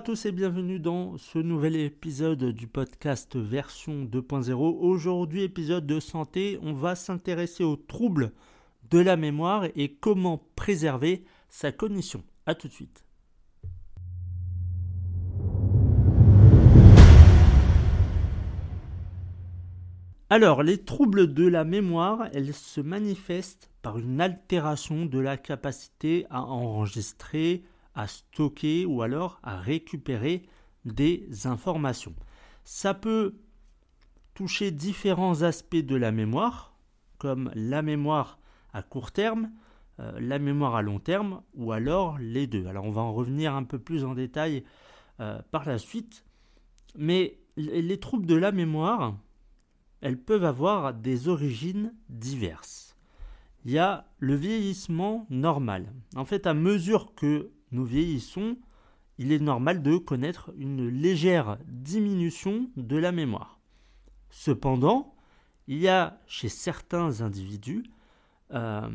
tous et bienvenue dans ce nouvel épisode du podcast version 2.0. Aujourd'hui, épisode de santé, on va s'intéresser aux troubles de la mémoire et comment préserver sa cognition. A tout de suite. Alors, les troubles de la mémoire, elles se manifestent par une altération de la capacité à enregistrer, à stocker ou alors à récupérer des informations. Ça peut toucher différents aspects de la mémoire, comme la mémoire à court terme, euh, la mémoire à long terme, ou alors les deux. Alors on va en revenir un peu plus en détail euh, par la suite. Mais les troubles de la mémoire, elles peuvent avoir des origines diverses. Il y a le vieillissement normal. En fait, à mesure que nous vieillissons, il est normal de connaître une légère diminution de la mémoire. Cependant, il y a chez certains individus, euh,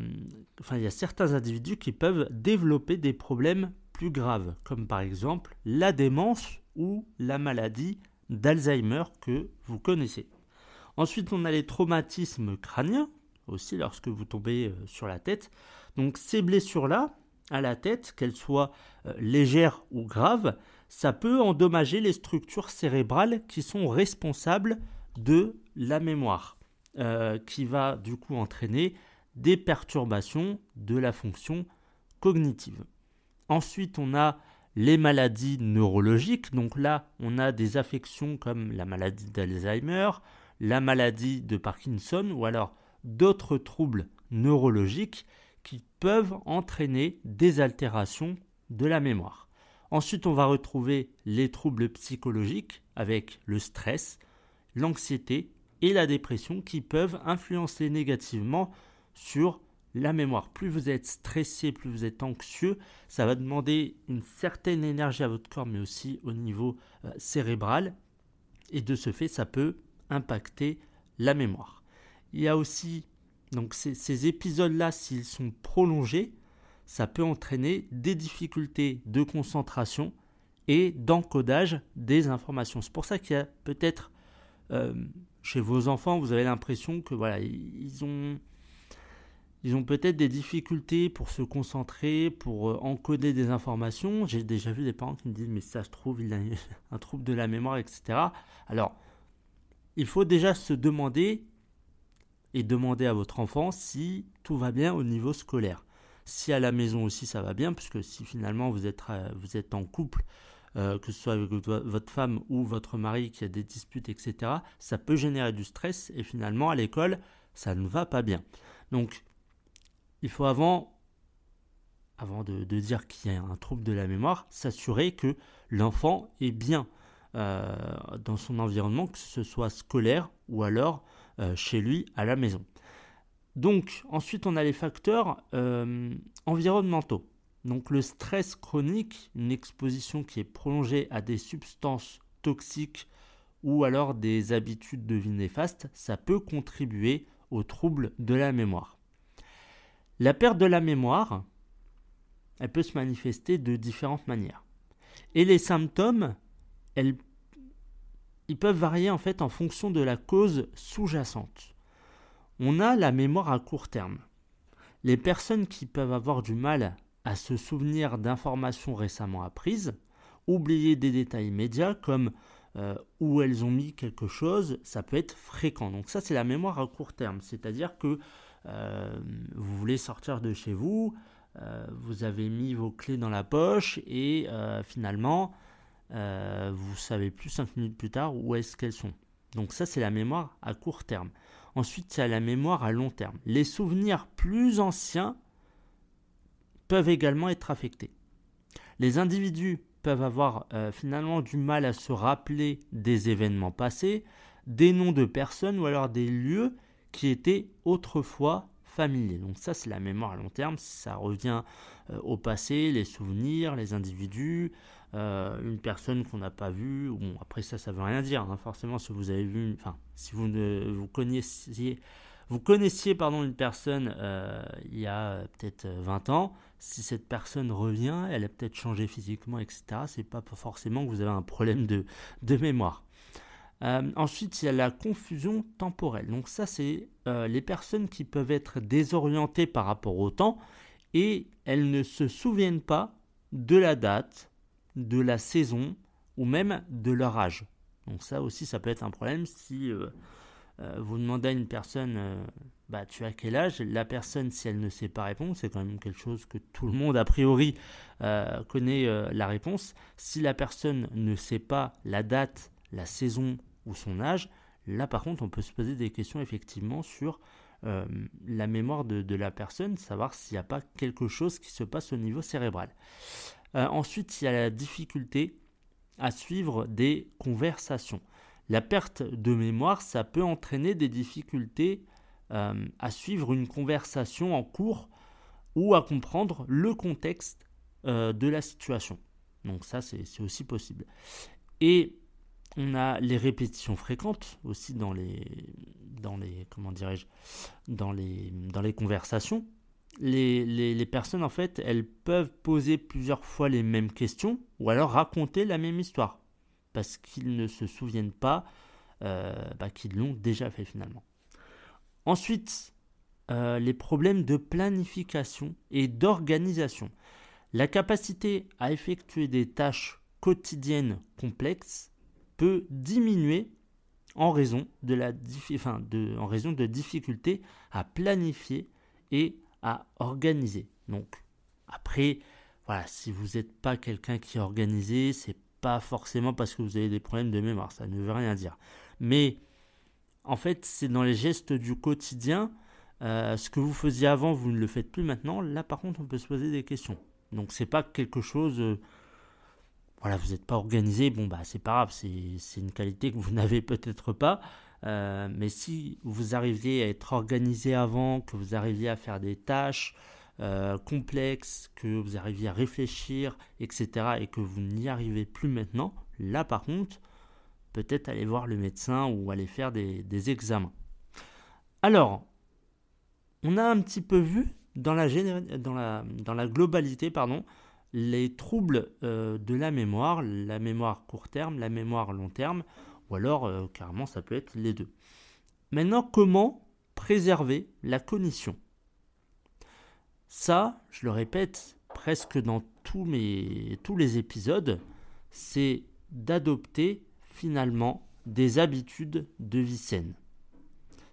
enfin il y a certains individus qui peuvent développer des problèmes plus graves, comme par exemple la démence ou la maladie d'Alzheimer que vous connaissez. Ensuite, on a les traumatismes crâniens, aussi lorsque vous tombez euh, sur la tête. Donc ces blessures-là, à la tête, qu'elles soient euh, légères ou graves, ça peut endommager les structures cérébrales qui sont responsables de la mémoire, euh, qui va du coup entraîner des perturbations de la fonction cognitive. Ensuite, on a les maladies neurologiques. Donc là, on a des affections comme la maladie d'Alzheimer, la maladie de Parkinson ou alors d'autres troubles neurologiques qui peuvent entraîner des altérations de la mémoire. Ensuite, on va retrouver les troubles psychologiques avec le stress, l'anxiété et la dépression qui peuvent influencer négativement sur la mémoire. Plus vous êtes stressé, plus vous êtes anxieux, ça va demander une certaine énergie à votre corps, mais aussi au niveau euh, cérébral. Et de ce fait, ça peut impacter la mémoire. Il y a aussi donc ces, épisodes-là, s'ils sont prolongés, ça peut entraîner des difficultés de concentration et d'encodage des informations. C'est pour ça qu'il y a peut-être euh, chez vos enfants, vous avez l'impression que voilà, ils ont, ils ont peut-être des difficultés pour se concentrer, pour euh, encoder des informations. J'ai déjà vu des parents qui me disent mais ça se trouve il a un trouble de la mémoire, etc. Alors, il faut déjà se demander et demandez à votre enfant si tout va bien au niveau scolaire. Si à la maison aussi ça va bien, puisque si finalement vous êtes, euh, vous êtes en couple, euh, que ce soit avec votre femme ou votre mari qui a des disputes, etc., ça peut générer du stress et finalement à l'école, ça ne va pas bien. Donc, il faut avant, avant de, dire qu'il y a un trouble de la mémoire, s'assurer que l'enfant est bien euh, dans son environnement, que ce soit scolaire ou alors chez lui à la maison. Donc ensuite on a les facteurs euh, environnementaux. Donc le stress chronique, une exposition qui est prolongée à des substances toxiques ou alors des habitudes de vie néfastes, ça peut contribuer aux troubles de la mémoire. La perte de la mémoire, elle peut se manifester de différentes manières. Et les symptômes, elles ils peuvent varier en fait en fonction de la cause sous-jacente. On a la mémoire à court terme. Les personnes qui peuvent avoir du mal à se souvenir d'informations récemment apprises, oublier des détails immédiats comme euh, où elles ont mis quelque chose, ça peut être fréquent. Donc ça c'est la mémoire à court terme, c'est-à-dire que euh, vous voulez sortir de chez vous, euh, vous avez mis vos clés dans la poche et finalement euh, vous savez plus 5 minutes plus tard où est-ce qu'elles sont. Donc ça, c'est la mémoire à court terme. Ensuite, a la mémoire à long terme. Les souvenirs plus anciens peuvent également être affectés. Les individus peuvent avoir euh, finalement du mal à se rappeler des événements passés, des noms de personnes ou alors des lieux qui étaient autrefois familiers. Donc ça, c'est la mémoire à long terme. Ça revient euh, au passé, les souvenirs, les individus, euh, une personne qu'on n'a pas vue. Après ça, ça veut rien dire. Hein. Forcément, si vous avez vu, enfin, si vous ne vous connaissiez vous connaissiez pardon, une personne euh, il y a peut-être 20 ans, si cette personne revient, elle a peut-être changé physiquement, etc. C'est pas forcément que vous avez un problème de, mémoire. Euh, ensuite, il y a la confusion temporelle. Donc ça, c'est euh, les personnes qui peuvent être désorientées par rapport au temps et elles ne se souviennent pas de la date, de la saison ou même de leur âge. Donc ça aussi, ça peut être un problème si euh, vous demandez à une personne, bah, tu as quel âge? La personne, si elle ne sait pas répondre, c'est quand même quelque chose que tout le monde a priori connaît la réponse. Si la personne ne sait pas la date, la saison ou son âge, là par contre on peut se poser des questions effectivement sur euh, la mémoire de, la personne, savoir s'il n'y a pas quelque chose qui se passe au niveau cérébral. Euh, ensuite, il y a la difficulté à suivre des conversations. La perte de mémoire, ça peut entraîner des difficultés euh, à suivre une conversation en cours ou à comprendre le contexte de la situation. Donc ça, c'est aussi possible. Et on a les répétitions fréquentes aussi dans les, dans les conversations. Les, personnes, en fait, elles peuvent poser plusieurs fois les mêmes questions ou alors raconter la même histoire parce qu'ils ne se souviennent pas euh, bah, qu'ils l'ont déjà fait finalement. Ensuite, euh, les problèmes de planification et d'organisation. La capacité à effectuer des tâches quotidiennes complexes peut diminuer en raison de, la, difficultés à planifier et organiser. Donc après, voilà, si vous n'êtes pas quelqu'un qui est organisé, c'est pas forcément parce que vous avez des problèmes de mémoire, ça ne veut rien dire. Mais en fait, c'est dans les gestes du quotidien. Euh, ce que vous faisiez avant, vous ne le faites plus maintenant. Là, par contre, on peut se poser des questions. Donc, c'est pas quelque chose euh, voilà, vous n'êtes pas organisé, bon bah c'est pas grave, c'est une qualité que vous n'avez peut-être pas. Euh, mais si vous arriviez à être organisé avant, que vous arriviez à faire des tâches euh, complexes, que vous arriviez à réfléchir, etc., et que vous n'y arrivez plus maintenant, là par contre, peut-être aller voir le médecin ou aller faire des, examens. Alors, on a un petit peu vu dans la, dans la, dans la globalité, pardon, les troubles euh, de la mémoire, la mémoire court terme, la mémoire long terme, ou alors euh, carrément ça peut être les deux. Maintenant, comment préserver la cognition? Ça, je le répète presque dans tous, mes, tous les épisodes, c'est d'adopter finalement des habitudes de vie saine.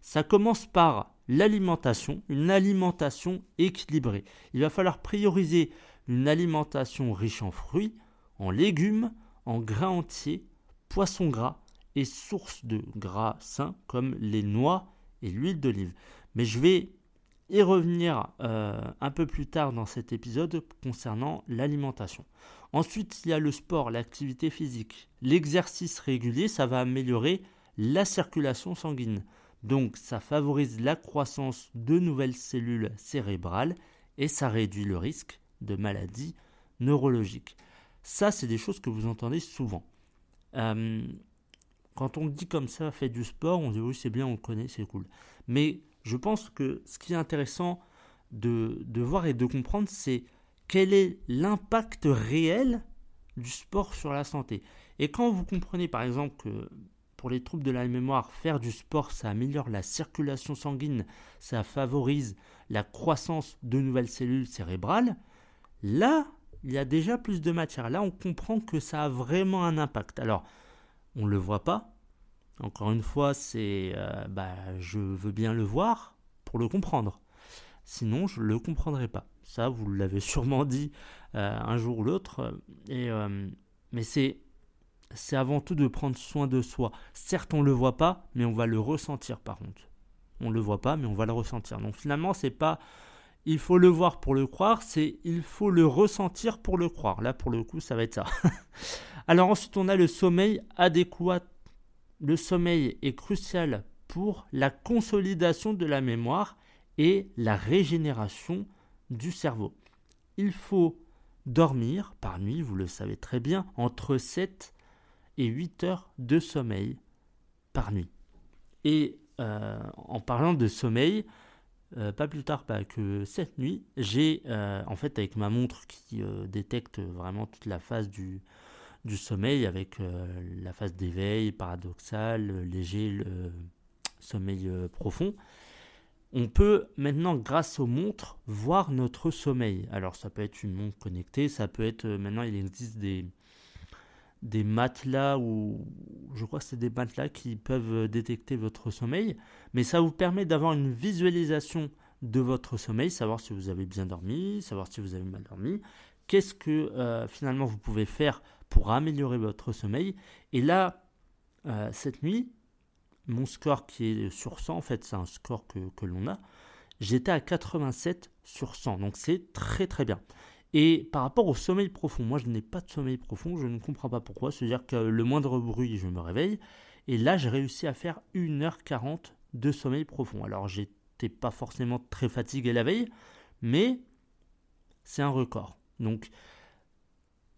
Ça commence par l'alimentation, une alimentation équilibrée. Il va falloir prioriser une alimentation riche en fruits, en légumes, en grains entiers, poissons gras et sources de gras sains comme les noix et l'huile d'olive. Mais je vais y revenir euh, un peu plus tard dans cet épisode concernant l'alimentation. Ensuite, il y a le sport, l'activité physique. L'exercice régulier, ça va améliorer la circulation sanguine. Donc, ça favorise la croissance de nouvelles cellules cérébrales et ça réduit le risque de maladies neurologiques. Ça, c'est des choses que vous entendez souvent. Euh, quand on dit comme ça, fait du sport, on dit oui, c'est bien, on connaît, c'est cool. Mais je pense que ce qui est intéressant de, de voir et de comprendre, c'est quel est l'impact réel du sport sur la santé. Et quand vous comprenez par exemple que pour les troubles de la mémoire, faire du sport, ça améliore la circulation sanguine, ça favorise la croissance de nouvelles cellules cérébrales, Là, il y a déjà plus de matière. Là, on comprend que ça a vraiment un impact. Alors, on ne le voit pas. Encore une fois, c'est euh, bah, je veux bien le voir pour le comprendre. Sinon, je ne le comprendrai pas. Ça, vous l'avez sûrement dit euh, un jour ou l'autre. Et, euh, mais c'est, c'est avant tout de prendre soin de soi. Certes, on ne le voit pas, mais on va le ressentir par contre. On ne le voit pas, mais on va le ressentir. Donc finalement, c'est pas il faut le voir pour le croire, c'est il faut le ressentir pour le croire. Là, pour le coup, ça va être ça. Alors ensuite, on a le sommeil adéquat. Le sommeil est crucial pour la consolidation de la mémoire et la régénération du cerveau. Il faut dormir par nuit, vous le savez très bien, entre 7 et 8 heures de sommeil par nuit. Et en parlant de sommeil, pas plus tard que cette nuit, j'ai en fait avec ma montre qui détecte vraiment toute la phase du, sommeil avec la phase d'éveil, paradoxal, léger, sommeil profond on peut maintenant, grâce aux montres, voir notre sommeil. Alors ça peut être une montre connectée, ça peut être, euh, maintenant il existe des, des matelas ou je crois que c'est des matelas qui peuvent euh, détecter votre sommeil, mais ça vous permet d'avoir une visualisation de votre sommeil, savoir si vous avez bien dormi, savoir si vous avez mal dormi, qu'est-ce que euh, finalement vous pouvez faire pour améliorer votre sommeil. Et là, cette nuit, mon score qui est sur 100, en fait c'est un score que, l'on a, j'étais à 87 sur 100, donc c'est très très bien. Et par rapport au sommeil profond, moi je n'ai pas de sommeil profond, je ne comprends pas pourquoi, c'est-à-dire que le moindre bruit je me réveille, et là j'ai réussi à faire 1h40 de sommeil profond. Alors j'étais pas forcément très fatigué la veille, mais c'est un record. Donc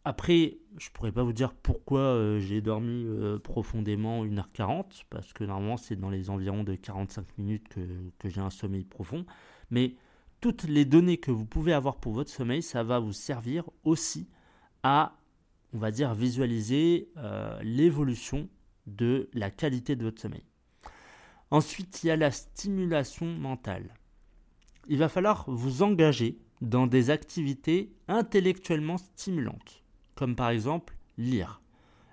après, je pourrais pas vous dire pourquoi euh, j'ai dormi euh, profondément 1h40, parce que normalement c'est dans les environs de 45 minutes que, j'ai un sommeil profond. Mais toutes les données que vous pouvez avoir pour votre sommeil, ça va vous servir aussi à, on va dire, visualiser euh, l'évolution de la qualité de votre sommeil. Ensuite, il y a la stimulation mentale. Il va falloir vous engager dans des activités intellectuellement stimulantes comme par exemple lire,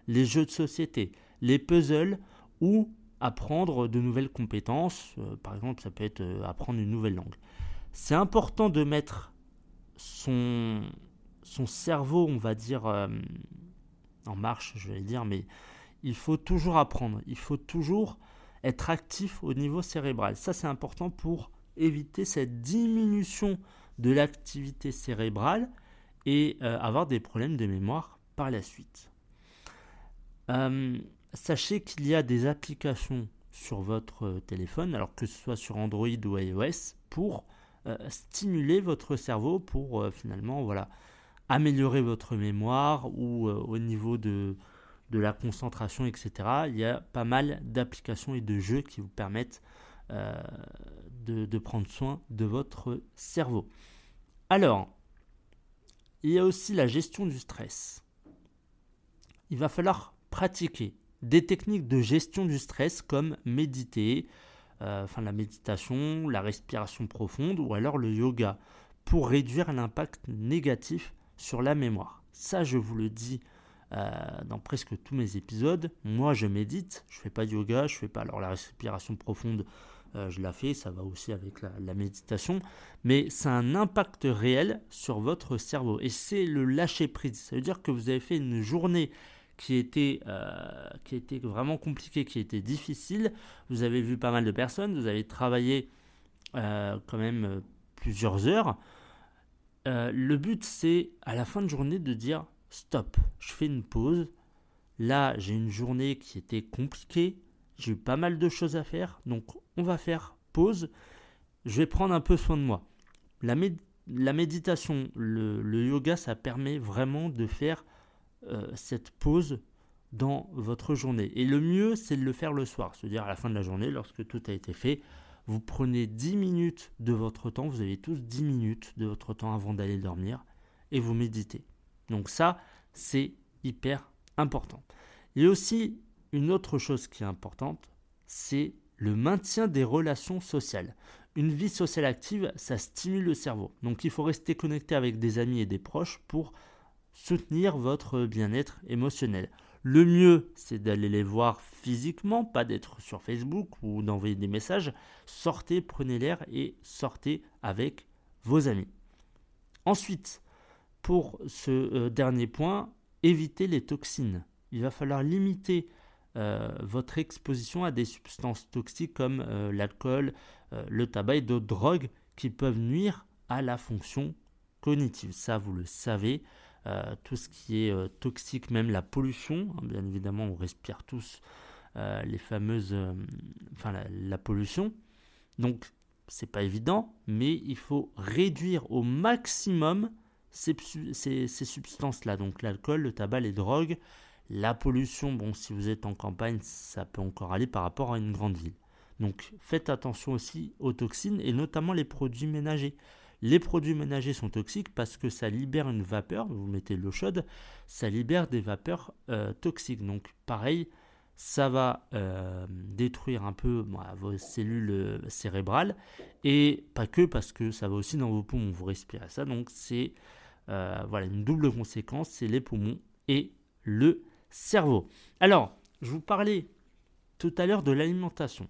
les jeux de société, les puzzles ou apprendre de nouvelles compétences. Euh, par exemple, ça peut être euh, apprendre une nouvelle langue. C'est important de mettre son, son cerveau, on va dire, euh, en marche, je vais dire, mais il faut toujours apprendre. Il faut toujours être actif au niveau cérébral. Ça, c'est important pour éviter cette diminution de l'activité cérébrale et euh, avoir des problèmes de mémoire par la suite. Euh, sachez qu'il y a des applications sur votre téléphone, alors que ce soit sur Android ou iOS, pour stimuler votre cerveau, pour finalement voilà, améliorer votre mémoire ou au niveau de, de la concentration, etc. Il y a pas mal d'applications et de jeux qui vous permettent de, de, prendre soin de votre cerveau. Alors, il y a aussi la gestion du stress. Il va falloir pratiquer des techniques de gestion du stress comme méditer, euh, enfin la méditation, la respiration profonde ou alors le yoga pour réduire l'impact négatif sur la mémoire. Ça, je vous le dis euh, dans presque tous mes épisodes. Moi, je médite, je fais pas de yoga, je fais pas alors la respiration profonde. Euh, je la fais, ça va aussi avec la, méditation, mais c'est un impact réel sur votre cerveau et c'est le lâcher prise. Ça veut dire que vous avez fait une journée qui était, euh, qui était vraiment compliquée, qui était difficile. Vous avez vu pas mal de personnes, vous avez travaillé euh, quand même plusieurs heures. le but, c'est à la fin de journée de dire stop, je fais une pause. Là, j'ai une journée qui était compliquée, j'ai eu pas mal de choses à faire, donc on va faire pause. Je vais prendre un peu soin de moi. La, méditation, le, yoga, ça permet vraiment de faire euh, cette pause dans votre journée. Et le mieux, c'est de le faire le soir, c'est-à-dire à la fin de la journée, lorsque tout a été fait. Vous prenez 10 minutes de votre temps, vous avez tous 10 minutes de votre temps avant d'aller dormir, et vous méditez. Donc ça, c'est hyper important. A aussi une autre chose qui est importante, c'est le maintien des relations sociales. Une vie sociale active, ça stimule le cerveau. Donc il faut rester connecté avec des amis et des proches pour soutenir votre bien-être émotionnel. Le mieux, c'est d'aller les voir physiquement, pas d'être sur Facebook ou d'envoyer des messages. Sortez, prenez l'air et sortez avec vos amis. Ensuite, pour ce euh, dernier point, évitez les toxines. Il va falloir limiter euh, votre exposition à des substances toxiques comme euh, l'alcool, le tabac et d'autres drogues qui peuvent nuire à la fonction cognitive. Ça, vous le savez. Tout ce qui est toxique, même la pollution, hein, bien évidemment, on respire tous les fameuses, enfin la, pollution. Donc, c'est pas évident, mais il faut réduire au maximum ces, ces substances-là, donc l'alcool, le tabac, les drogues, la pollution, bon, si vous êtes en campagne, ça peut encore aller par rapport à une grande ville. Donc faites attention aussi aux toxines et notamment les produits ménagers. Les produits ménagers sont toxiques parce que ça libère une vapeur, vous mettez l'eau chaude, ça libère des vapeurs euh, toxiques. Donc pareil, ça va euh, détruire un peu vos cellules euh, cérébrales et pas que parce que ça va aussi dans vos poumons, vous respirez ça. Donc c'est voilà une double conséquence, c'est les poumons et le cerveau. Alors, je vous parlais tout à l'heure de l'alimentation.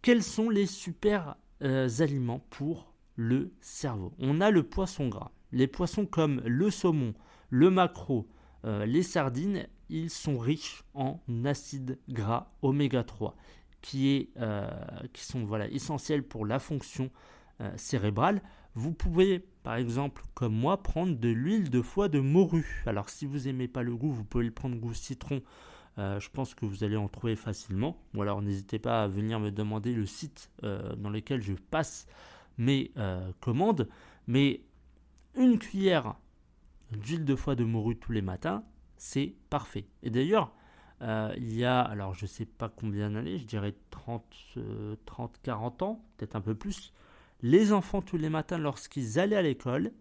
Quels sont les super aliments pour le cerveau. On a le poisson gras. Les poissons comme le saumon, le maquereau, euh, les sardines, ils sont riches en acides gras oméga 3 qui, est, euh, qui sont voilà, essentiels pour la fonction euh, cérébrale. Vous pouvez, par exemple, comme moi, prendre de l'huile de foie de morue. Alors, si vous n'aimez pas le goût, vous pouvez le prendre goût citron. je pense que vous allez en trouver facilement. Ou alors, n'hésitez pas à venir me demander le site dans lequel je passe mes euh, commandes, mais une cuillère d'huile de foie de morue tous les matins, c'est parfait. Et d'ailleurs, euh, il y a, alors je ne sais pas combien d'années, je dirais 30, 30 40 ans, peut-être un peu plus, les enfants tous les matins, lorsqu'ils allaient à l'école,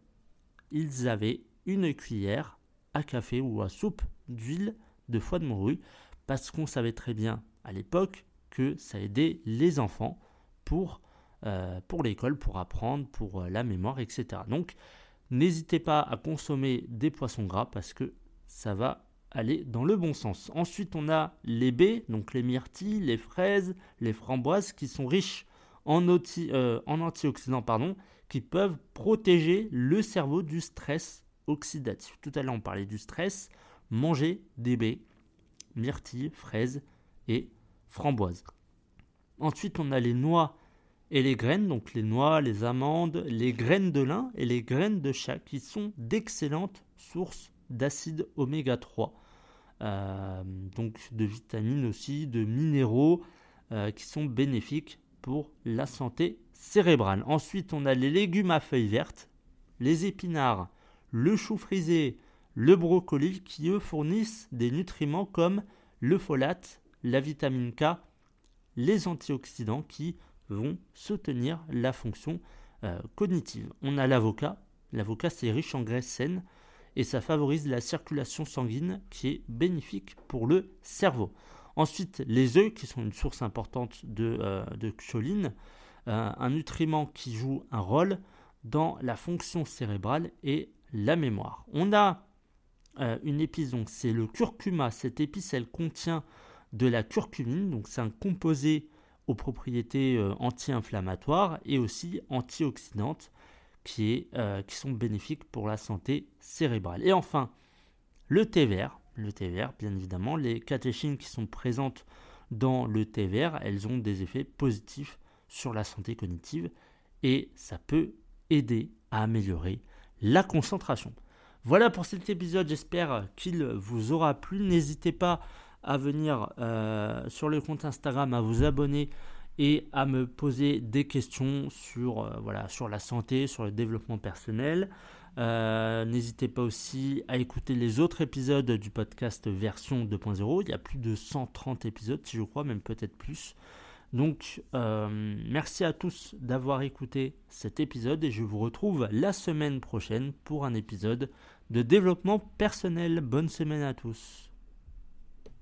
ils avaient une cuillère à café ou à soupe d'huile de foie de morue, parce qu'on savait très bien à l'époque que ça aidait les enfants pour euh, pour l'école, pour apprendre, pour euh, la mémoire, etc. Donc, n'hésitez pas à consommer des poissons gras parce que ça va aller dans le bon sens. Ensuite, on a les baies, donc les myrtilles, les fraises, les framboises qui sont riches en, euh, en antioxydants pardon, qui peuvent protéger le cerveau du stress oxydatif. Tout à l'heure, on parlait du stress. Manger des baies, myrtilles, fraises et framboises. Ensuite, on a les noix et les graines, donc les noix, les amandes, les graines de lin et les graines de chat, qui sont d'excellentes sources d'acide oméga 3. Euh, donc de vitamines aussi, de minéraux euh, qui sont bénéfiques pour la santé cérébrale. Ensuite, on a les légumes à feuilles vertes, les épinards, le chou frisé, le brocoli qui eux fournissent des nutriments comme le folate, la vitamine K, les antioxydants qui vont soutenir la fonction euh, cognitive. On a l'avocat. L'avocat, c'est riche en graisse saine et ça favorise la circulation sanguine qui est bénéfique pour le cerveau. Ensuite, les œufs, qui sont une source importante de, euh, choline, euh, un nutriment qui joue un rôle dans la fonction cérébrale et la mémoire. On a une épice, donc c'est le curcuma. Cette épice, elle contient de la curcumine, donc c'est un composé aux propriétés euh, anti-inflammatoires et aussi antioxydantes qui, euh, qui sont bénéfiques pour la santé cérébrale. Et enfin, le thé vert. Le thé vert, bien évidemment, les catéchines qui sont présentes dans le thé vert, elles ont des effets positifs sur la santé cognitive et ça peut aider à améliorer la concentration. Voilà pour cet épisode, j'espère qu'il vous aura plu. N'hésitez pas à venir euh, sur le compte Instagram, à vous abonner et à me poser des questions sur, euh, voilà, sur la santé, sur le développement personnel. Euh, n'hésitez pas aussi à écouter les autres épisodes du podcast version 2.0. Il y a plus de 130 épisodes, si je crois, même peut-être plus. Donc, merci à tous d'avoir écouté cet épisode et je vous retrouve la semaine prochaine pour un épisode de développement personnel. Bonne semaine à tous.